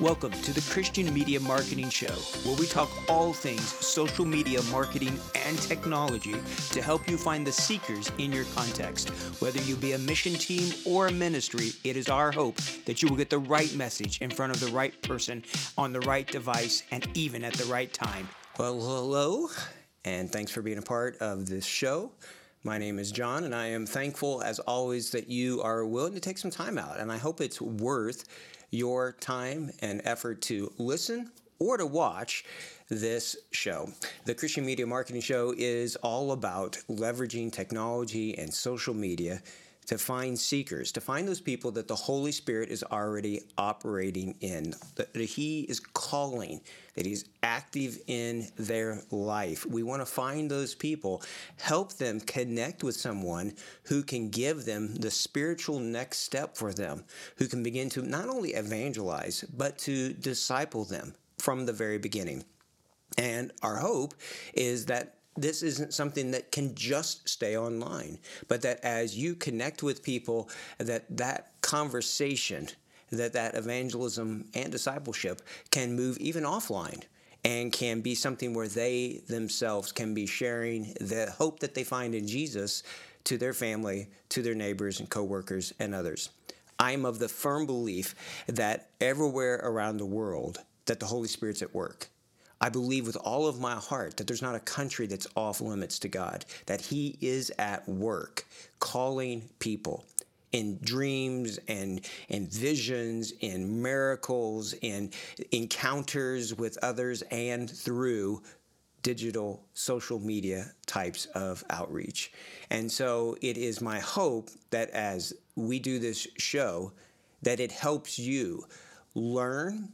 Welcome to the Christian Media Marketing Show, where we talk all things social media marketing and technology to help you find the seekers in your context. Whether you be a mission team or a ministry, it is our hope that you will get the right message in front of the right person on the right device and even at the right time. Well, hello, and thanks for being a part of this show. My name is Jon, and I am thankful, as always, that you are willing to take some time out. And I hope it's worth your time and effort to listen or to watch this show. The Christian Media Marketing Show is all about leveraging technology and social media to find seekers, to find those people that the Holy Spirit is already operating in, that, He is calling, that He's active in their life. We want to find those people, help them connect with someone who can give them the spiritual next step for them, who can begin to not only evangelize, but to disciple them from the very beginning. And our hope is that this isn't something that can just stay online, but that as you connect with people, that that conversation, that that evangelism and discipleship can move even offline and can be something where they themselves can be sharing the hope that they find in Jesus to their family, to their neighbors and coworkers and others. I'm of the firm belief that everywhere around the world that the Holy Spirit's at work I believe with all of my heart that there's not a country that's off limits to God, that He is at work calling people in dreams and in visions, in miracles, in encounters with others, and through digital social media types of outreach. And so it is my hope that as we do this show, that it helps you learn,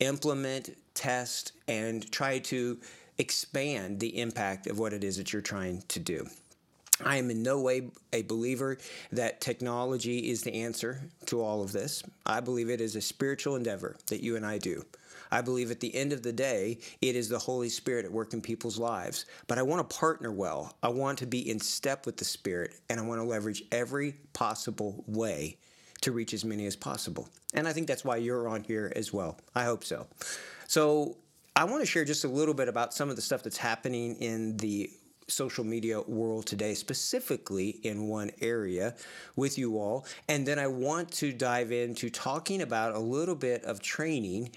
implement, test, and try to expand the impact of what it is that you're trying to do. I am in no way a believer that technology is the answer to all of this. I believe it is a spiritual endeavor that you and I do. I believe at the end of the day, it is the Holy Spirit at work in people's lives. But I want to partner well. I want to be in step with the Spirit, and I want to leverage every possible way to reach as many as possible. And I think that's why you're on here as well. I hope so. So I want to share just a little bit about some of the stuff that's happening in the social media world today, specifically in one area with you all. And then I want to dive into talking about a little bit of training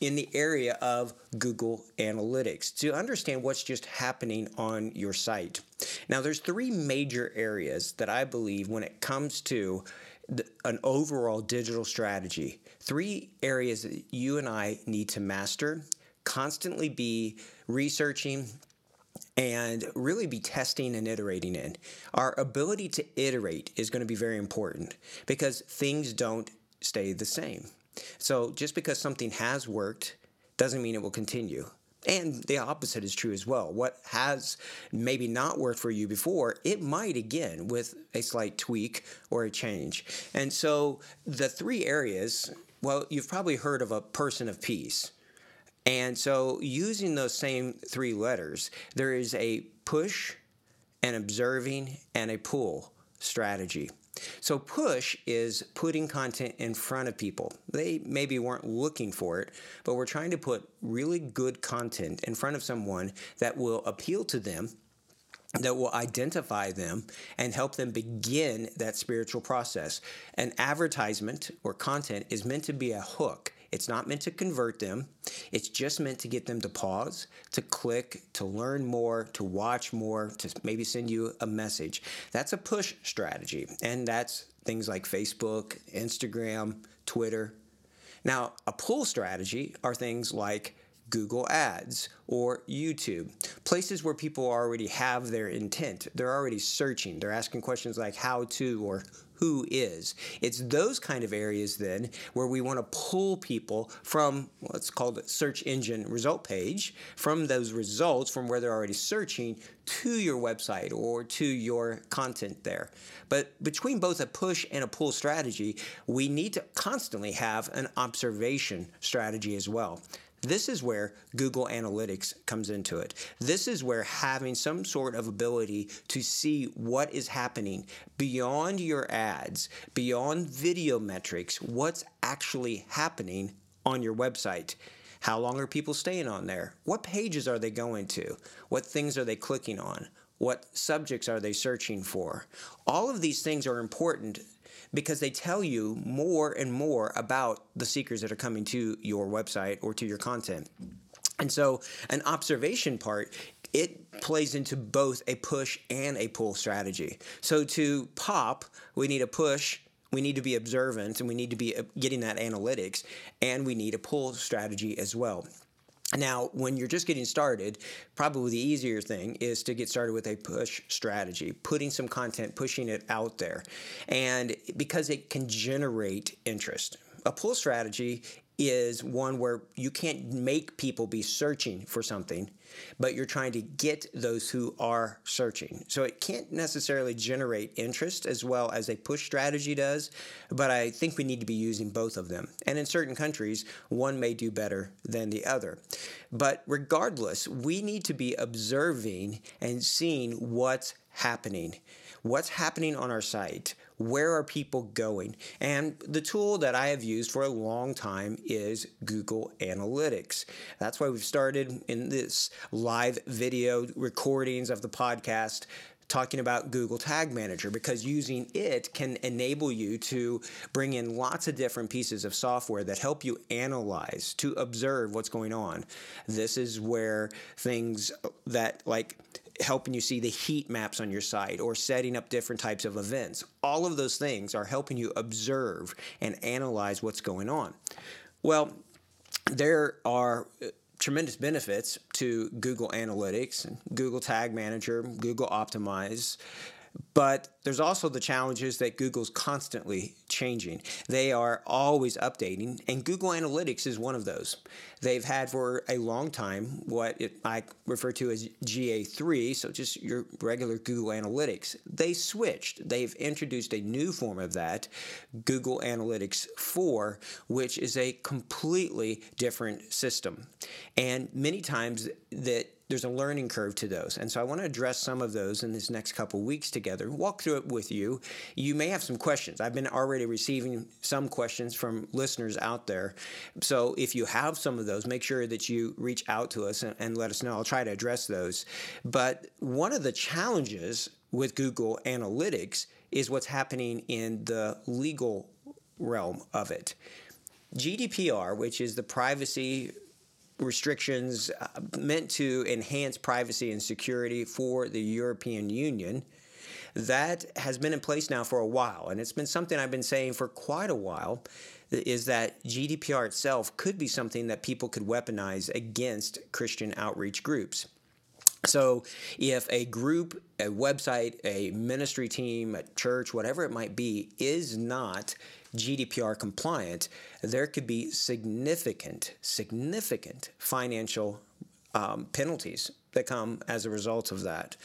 in the area of Google Analytics to understand what's just happening on your site. Now, there's three major areas that I believe when it comes to an overall digital strategy. Three areas that you and I need to master, constantly be researching, and really be testing and iterating in. Our ability to iterate is going to be very important because things don't stay the same. So just because something has worked doesn't mean it will continue. And the opposite is true as well. What has maybe not worked for you before, it might again with a slight tweak or a change. And so the three areas, well, you've probably heard of a person of peace. And so using those same three letters, there is a push, an observing, and a pull strategy. So, push is putting content in front of people. They maybe weren't looking for it, but we're trying to put really good content in front of someone that will appeal to them that will identify them and help them begin that spiritual process. An advertisement or content is meant to be a hook. It's not meant to convert them. It's just meant to get them to pause, to click, to learn more, to watch more, to maybe send you a message. That's a push strategy. And that's things like Facebook, Instagram, Twitter. Now, a pull strategy are things like Google Ads or YouTube, places where people already have their intent. They're already searching. They're asking questions like how to or who is. It's those kind of areas then where we want to pull people from what's called a search engine result page, from those results from where they're already searching to your website or to your content there. But between both a push and a pull strategy, we need to constantly have an observation strategy as well. This is where Google Analytics comes into it. This is where having some sort of ability to see what is happening beyond your ads, beyond video metrics, what's actually happening on your website. How long are people staying on there? What pages are they going to? What things are they clicking on? What subjects are they searching for? All of these things are important because they tell you more and more about the seekers that are coming to your website or to your content. And so, an observation part it plays into both a push and a pull strategy. So to pop, we need a push, we need to be observant, and we need to be uh, getting that analytics, and we need a pull strategy as well. Now, when you're just getting started, probably the easier thing is to get started with a push strategy, putting some content, pushing it out there. And because it can generate interest. A pull strategy is one where you can't make people be searching for something, but you're trying to get those who are searching. So it can't necessarily generate interest as well as a push strategy does, but I think we need to be using both of them. And in certain countries, one may do better than the other. But regardless, we need to be observing and seeing what's happening. What's happening on our site? Where are people going? And the tool that I have used for a long time is Google Analytics. That's why we've started in this live video recordings of the podcast talking about Google Tag Manager because using it can enable you to bring in lots of different pieces of software that help you analyze, to observe what's going on. This is where things that like helping you see the heat maps on your site or setting up different types of events. All of those things are helping you observe and analyze what's going on. Well, there are tremendous benefits to Google Analytics, Google Tag Manager, Google Optimize. But there's also the challenges that Google's constantly changing. They are always updating, and Google Analytics is one of those. They've had for a long time what it, I refer to as GA3, so just your regular Google Analytics. They switched. They've introduced a new form of that, Google Analytics 4, which is a completely different system. And many times that there's a learning curve to those. And so I want to address some of those in this next couple weeks together, walk through it with you. You may have some questions. I've been already receiving some questions from listeners out there. So if you have some of those, make sure that you reach out to us and, and let us know. I'll try to address those. But one of the challenges with Google Analytics is what's happening in the legal realm of it. GDPR, which is the privacy restrictions uh, meant to enhance privacy and security for the European Union. That has been in place now for a while, and it's been something I've been saying for quite a while. Is that GDPR itself could be something that people could weaponize against Christian outreach groups. So, if a group, a website, a ministry team, a church, whatever it might be, is not GDPR compliant, there could be significant, significant financial um, penalties that come as a result of that.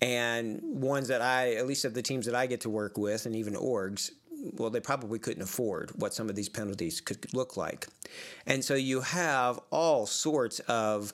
And ones that I, at least of the teams that I get to work with, and even orgs, well, they probably couldn't afford what some of these penalties could look like. And so you have all sorts of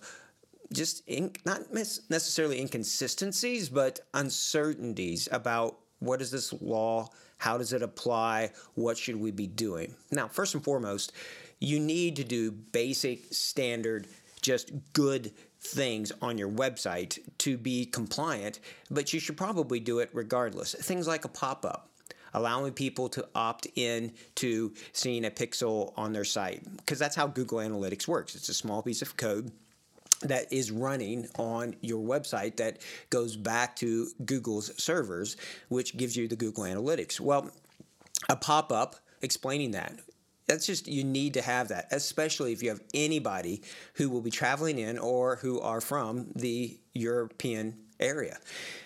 just in, not necessarily inconsistencies, but uncertainties about what is this law how does it apply? What should we be doing? Now, first and foremost, you need to do basic, standard, just good things on your website to be compliant, but you should probably do it regardless. Things like a pop up allowing people to opt in to seeing a pixel on their site because that's how Google Analytics works. It's a small piece of code that is running on your website that goes back to Google's servers, which gives you the Google Analytics. Well, a pop up explaining that. That's just, you need to have that, especially if you have anybody who will be traveling in or who are from the European area.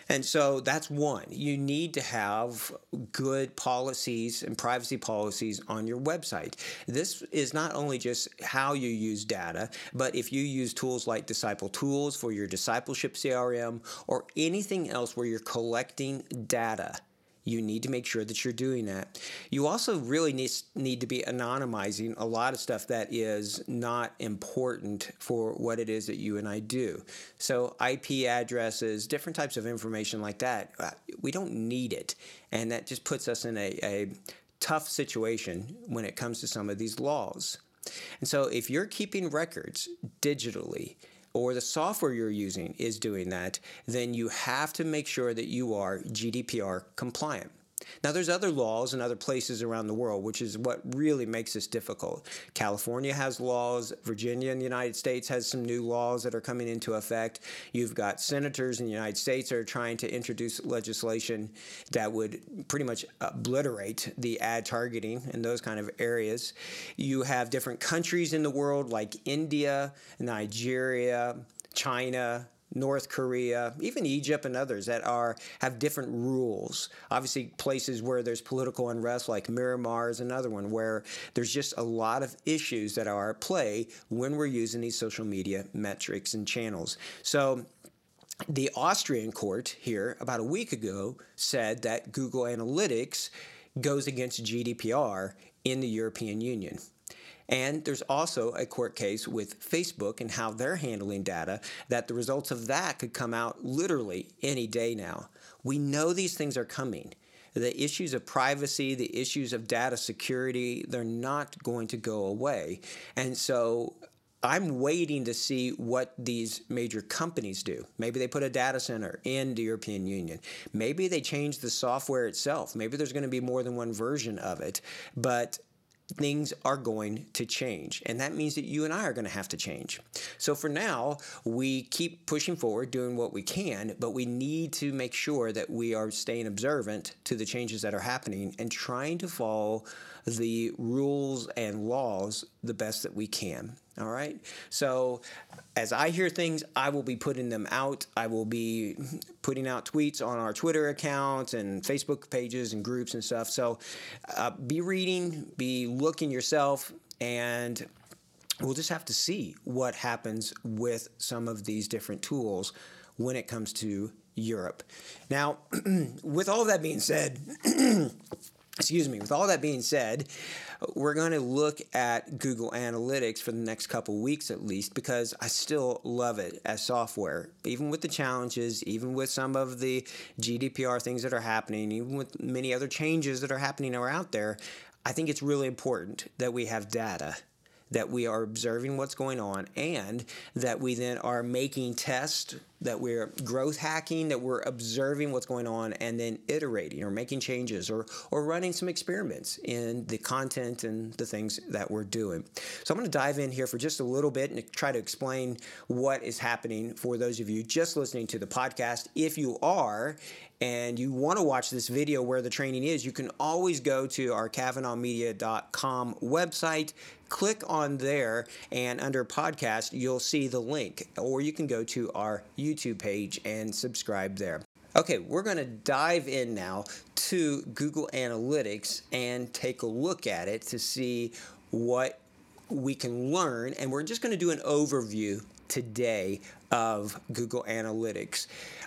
And so that's one. You need to have good policies and privacy policies on your website. This is not only just how you use data, but if you use tools like Disciple Tools for your discipleship CRM or anything else where you're collecting data you need to make sure that you're doing that. You also really need, need to be anonymizing a lot of stuff that is not important for what it is that you and I do. So, IP addresses, different types of information like that, uh, we don't need it. And that just puts us in a, a tough situation when it comes to some of these laws. And so if you're keeping records digitally, or the software you're using is doing that, then you have to make sure that you are GDPR compliant. Now, there's other laws in other places around the world, which is what really makes this difficult. California has laws, Virginia in the United States has some new laws that are coming into effect. You've got senators in the United States that are trying to introduce legislation that would pretty much obliterate the ad targeting in those kind of areas. You have different countries in the world like India, Nigeria, China, North Korea, even Egypt and others that are have different rules. Obviously, places where there's political unrest, like Myanmar, is another one where there's just a lot of issues that are at play when we're using these social media metrics and channels. So the Austrian court here about a week ago said that Google Analytics goes against GDPR in the European Union. And there's also a court case with Facebook and how they're handling data that the results of that could come out literally any day now. We know these things are coming. The issues of privacy, the issues of data security, they're not going to go away. And so I'm waiting to see what these major companies do. Maybe they put a data center in the European Union. Maybe they change the software itself. Maybe there's going to be more than one version of it. But things are going to change. And that means that you and I are going to have to change. So for now, we keep pushing forward, doing what we can, but we need to make sure that we are staying observant to the changes that are happening and trying to follow the rules and laws the best that we can. All right. So, as I hear things, I will be putting them out. I will be putting out tweets on our Twitter accounts and Facebook pages and groups and stuff. So, uh, be reading, be looking yourself, and we'll just have to see what happens with some of these different tools when it comes to Europe. Now, with all that being said, excuse me, with all that being said, we're going to look at Google Analytics for the next couple weeks at least because I still love it as software. Even with the challenges, even with some of the GDPR things that are happening, even with many other changes that are happening are out there, I think it's really important that we have data that we are observing what's going on and that we then are making tests that we're growth hacking, that we're observing what's going on and then iterating or making changes or, or running some experiments in the content and the things that we're doing. So I'm going to dive in here for just a little bit and try to explain what is happening for those of you just listening to the podcast. If you are and you want to watch this video where the training is, you can always go to our KavanaughMedia.com website, click on there, and under podcast, you'll see the link, or you can go to our YouTube YouTube page and subscribe there. Okay, we're going to dive in now to Google Analytics and take a look at it to see what we can learn. And we're just going to do an overview today of Google Analytics.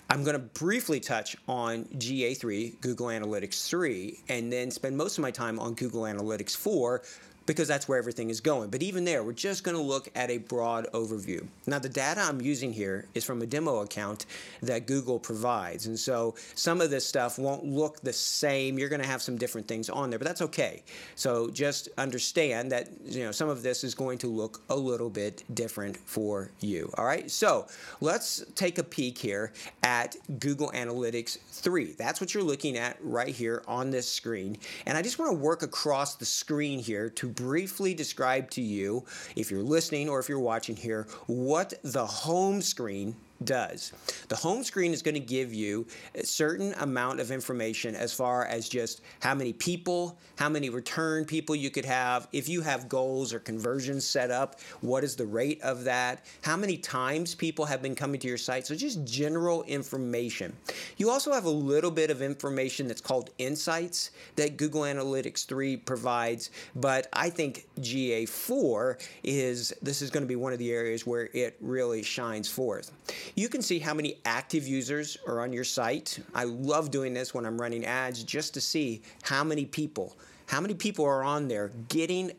I'm going to briefly touch on GA3, Google Analytics 3, and then spend most of my time on Google Analytics 4 because that's where everything is going. But even there, we're just going to look at a broad overview. Now, the data I'm using here is from a demo account that Google provides. And so some of this stuff won't look the same. You're going to have some different things on there, but that's okay. So just understand that, you know, some of this is going to look a little bit different for you. All right. So let's take a peek here at Google Analytics 3. That's what you're looking at right here on this screen. And I just want to work across the screen here to briefly describe to you, if you're listening or if you're watching here, what the home screen does. The home screen is going to give you a certain amount of information as far as just how many people, how many return people you could have, if you have goals or conversions set up, what is the rate of that, how many times people have been coming to your site. So just general information. You also have a little bit of information that's called insights that Google Analytics 3 provides, but I think GA4 is this is going to be one of the areas where it really shines forth. You can see how many active users are on your site. I love doing this when I'm running ads just to see how many people, how many people are on there getting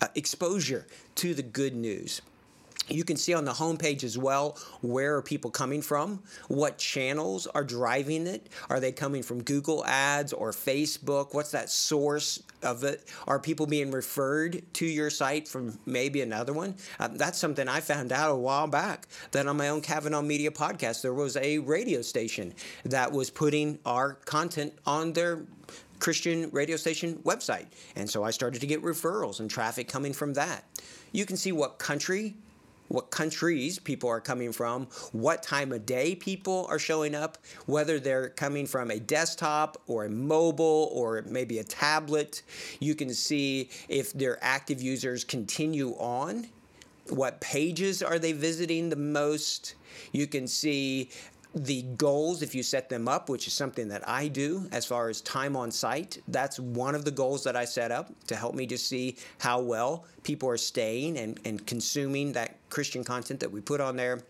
uh, exposure to the good news. You can see on the homepage as well where are people coming from, what channels are driving it. Are they coming from Google Ads or Facebook? What's that source of it? Are people being referred to your site from maybe another one? Uh, that's something I found out a while back that on my own Kavanaugh Media podcast, there was a radio station that was putting our content on their Christian radio station website. And so I started to get referrals and traffic coming from that. You can see what country what countries people are coming from, what time of day people are showing up, whether they're coming from a desktop or a mobile or maybe a tablet. You can see if their active users continue on, what pages are they visiting the most. You can see the goals, if you set them up, which is something that I do as far as time on site, that's one of the goals that I set up to help me to see how well people are staying and, and consuming that Christian content that we put on there.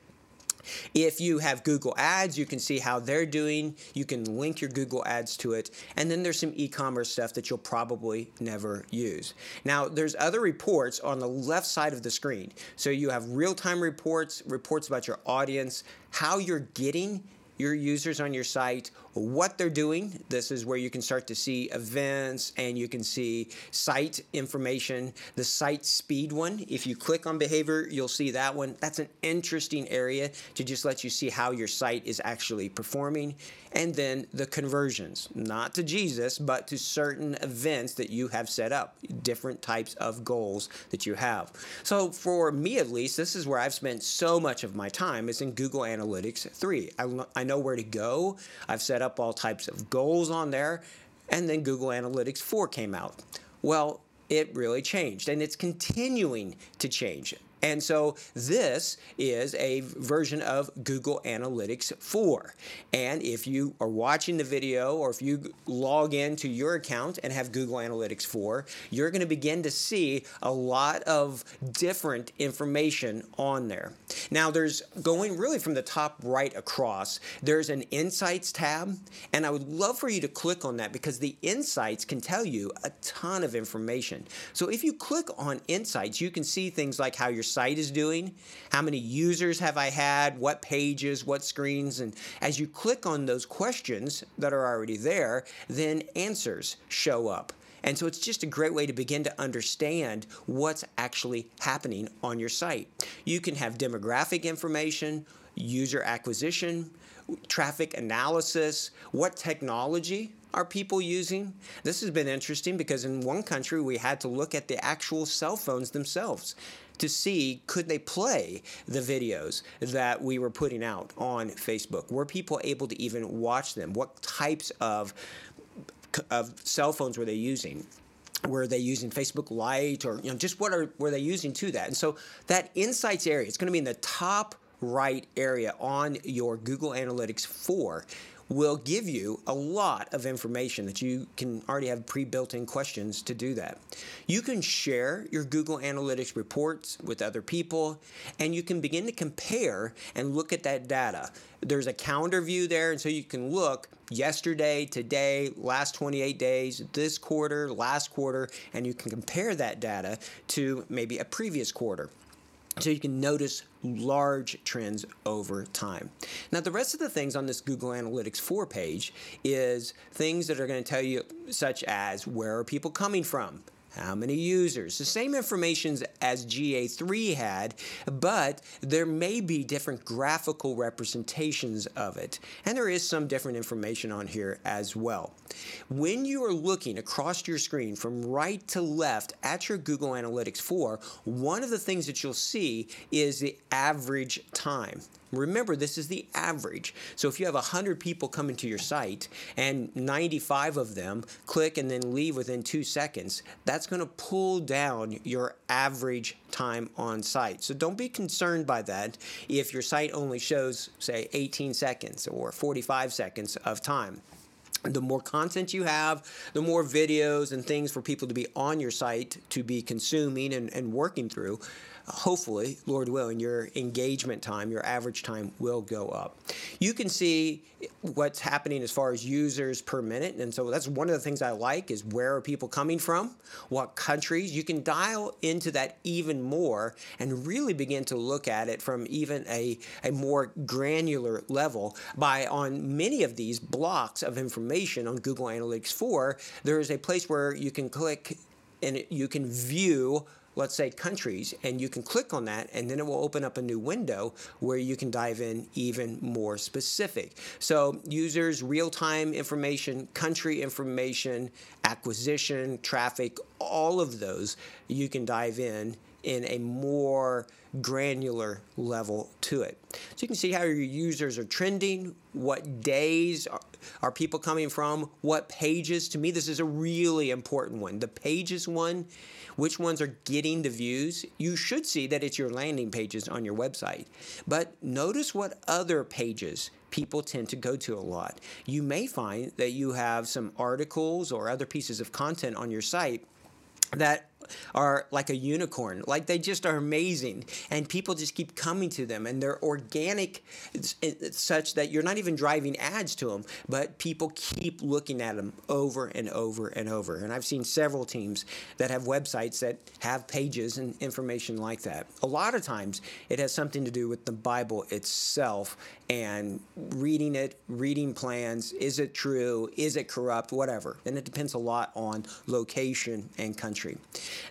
If you have Google Ads, you can see how they're doing. You can link your Google Ads to it. And then there's some e commerce stuff that you'll probably never use. Now, there's other reports on the left side of the screen. So you have real time reports, reports about your audience, how you're getting your users on your site, what they're doing. This is where you can start to see events and you can see site information. The site speed one, if you click on behavior, you'll see that one. That's an interesting area to just let you see how your site is actually performing. And then the conversions, not to Jesus, but to certain events that you have set up, different types of goals that you have. So for me at least, this is where I've spent so much of my time is in Google Analytics 3. I, I know where to go. I've set up all types of goals on there. And then Google Analytics 4 came out. Well, it really changed and it's continuing to change. And so this is a version of Google Analytics 4. And if you are watching the video or if you log into your account and have Google Analytics 4, you're going to begin to see a lot of different information on there. Now, there's going really from the top right across, there's an Insights tab. And I would love for you to click on that because the Insights can tell you a ton of information. So if you click on Insights, you can see things like how your site is doing, how many users have I had, what pages, what screens. And as you click on those questions that are already there, then answers show up. And so it's just a great way to begin to understand what's actually happening on your site. You can have demographic information, user acquisition, traffic analysis, what technology are people using? This has been interesting because in one country we had to look at the actual cell phones themselves to see could they play the videos that we were putting out on Facebook? Were people able to even watch them? What types of of cell phones were they using? were they using Facebook Lite or you know just what are were they using to that? And so that insights area, it's going to be in the top right area on your Google Analytics 4 will give you a lot of information that you can already have pre-built in questions to do that. You can share your Google Analytics reports with other people and you can begin to compare and look at that data. There's a calendar view there and so you can look yesterday, today, last 28 days, this quarter, last quarter and you can compare that data to maybe a previous quarter. So you can notice large trends over time. Now, the rest of the things on this Google Analytics 4 page is things that are going to tell you, such as where are people coming from? How many users. The same information as GA3 had, but there may be different graphical representations of it. And there is some different information on here as well. When you are looking across your screen from right to left at your Google Analytics 4, one of the things that you'll see is the average time. Remember, this is the average. So if you have 100 people coming to your site and 95 of them click and then leave within two seconds, that's going to pull down your average time on site. So don't be concerned by that if your site only shows, say, 18 seconds or 45 seconds of time. the more content you have, the more videos and things for people to be on your site to be consuming and, and working through hopefully, Lord willing, your engagement time, your average time will go up. You can see what's happening as far as users per minute. And so that's one of the things I like is where are people coming from? What countries? You can dial into that even more and really begin to look at it from even a, a more granular level by on many of these blocks of information on Google Analytics 4, there is a place where you can click and you can view let's say countries, and you can click on that, and then it will open up a new window where you can dive in even more specific. So, users, real time information, country information, acquisition, traffic, all of those, you can dive in in a more granular level to it. So you can see how your users are trending, what days are, are, people coming from, what pages. To me, this is a really important one. The pages one which ones are getting the views, you should see that it's your landing pages on your website. But notice what other pages people tend to go to a lot. You may find that you have some articles or other pieces of content on your site that are like a unicorn. Like they just are amazing. And people just keep coming to them. And they're organic, such that you're not even driving ads to them, but people keep looking at them over and over and over. And I've seen several teams that have websites that have pages and information like that. A lot of times it has something to do with the Bible itself and reading it, reading plans. Is it true? Is it corrupt? Whatever. And it depends a lot on location and country.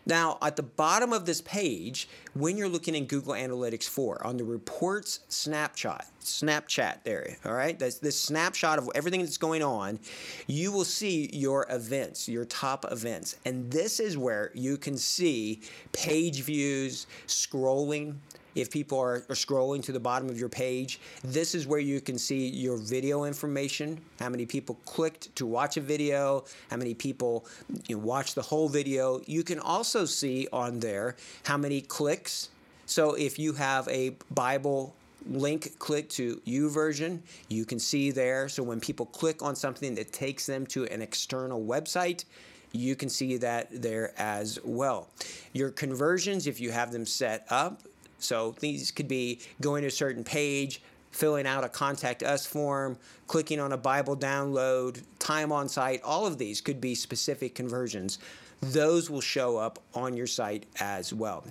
Now, at the bottom of this page, when you're looking in Google Analytics 4, on the reports snapshot, Snapchat there, all right? That's this snapshot of everything that's going on. You will see your events, your top events. And this is where you can see page views, scrolling, if people are, are, scrolling to the bottom of your page, this is where you can see your video information, how many people clicked to watch a video, how many people you know, watched the whole video. You can also see on there how many clicks. So if you have a Bible link click to YouVersion you can see there so when people click on something that takes them to an external website you can see that there as well your conversions if you have them set up so these could be going to a certain page, filling out a contact us form, clicking on a Bible download, time on site, all of these could be specific conversions. Those will show up on your site as well.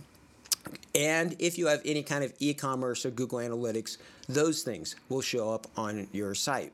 And if you have any kind of e commerce or Google Analytics, those things will show up on your site.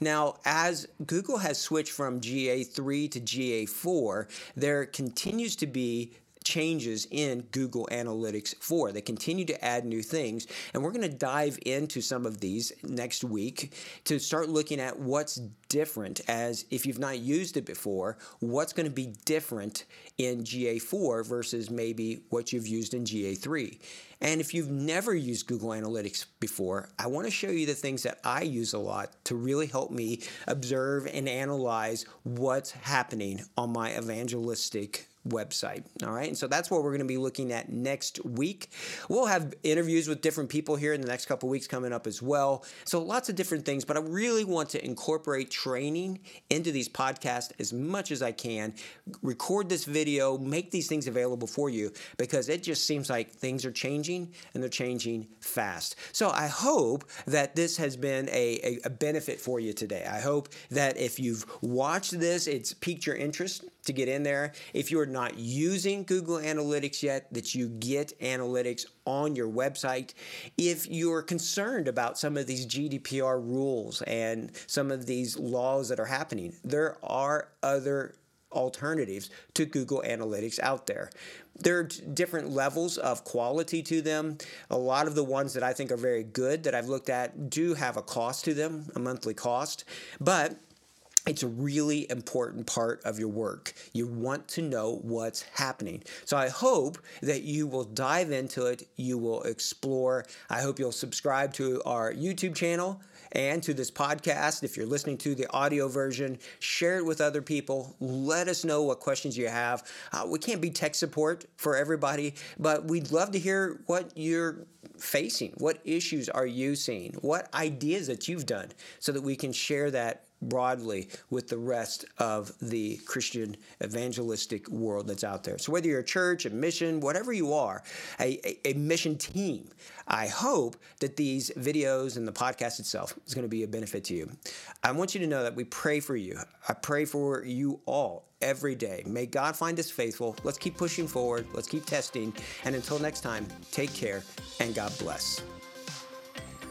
Now, as Google has switched from GA3 to GA4, there continues to be changes in Google Analytics 4. They continue to add new things, and we're going to dive into some of these next week to start looking at what's different as if you've not used it before, what's going to be different in GA4 versus maybe what you've used in GA3. And if you've never used Google Analytics before, I want to show you the things that I use a lot to really help me observe and analyze what's happening on my evangelistic website. All right. And so that's what we're going to be looking at next week. We'll have interviews with different people here in the next couple weeks coming up as well. So lots of different things, but I really want to incorporate training into these podcasts as much as I can, record this video, make these things available for you because it just seems like things are changing and they're changing fast. So I hope that this has been a, a, a benefit for you today. I hope that if you've watched this, it's piqued your interest to get in there. If you're not using Google Analytics yet, that you get analytics on your website. If you're concerned about some of these GDPR rules and some of these laws that are happening, there are other alternatives to Google Analytics out there. There are different levels of quality to them. A lot of the ones that I think are very good that I've looked at do have a cost to them, a monthly cost. But it's a really important part of your work. You want to know what's happening. So I hope that you will dive into it, you will explore. I hope you'll subscribe to our YouTube channel and to this podcast. If you're listening to the audio version, share it with other people. Let us know what questions you have. Uh, we can't be tech support for everybody, but we'd love to hear what you're facing. What issues are you seeing? What ideas that you've done so that we can share that broadly with the rest of the Christian evangelistic world that's out there. So, whether you're a church, a mission, whatever you are, a, a, a, mission team, I hope that these videos and the podcast itself is going to be a benefit to you. I want you to know that we pray for you. I pray for you all every day. May God find us faithful. Let's keep pushing forward, let's keep testing. And until next time, take care and God bless.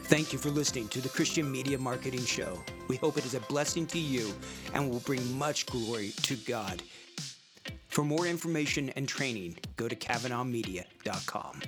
Thank you for listening to the Christian Media Marketing Show. We hope it is a blessing to you and will bring much glory to God. For more information and training, go to KavanaughMedia.com.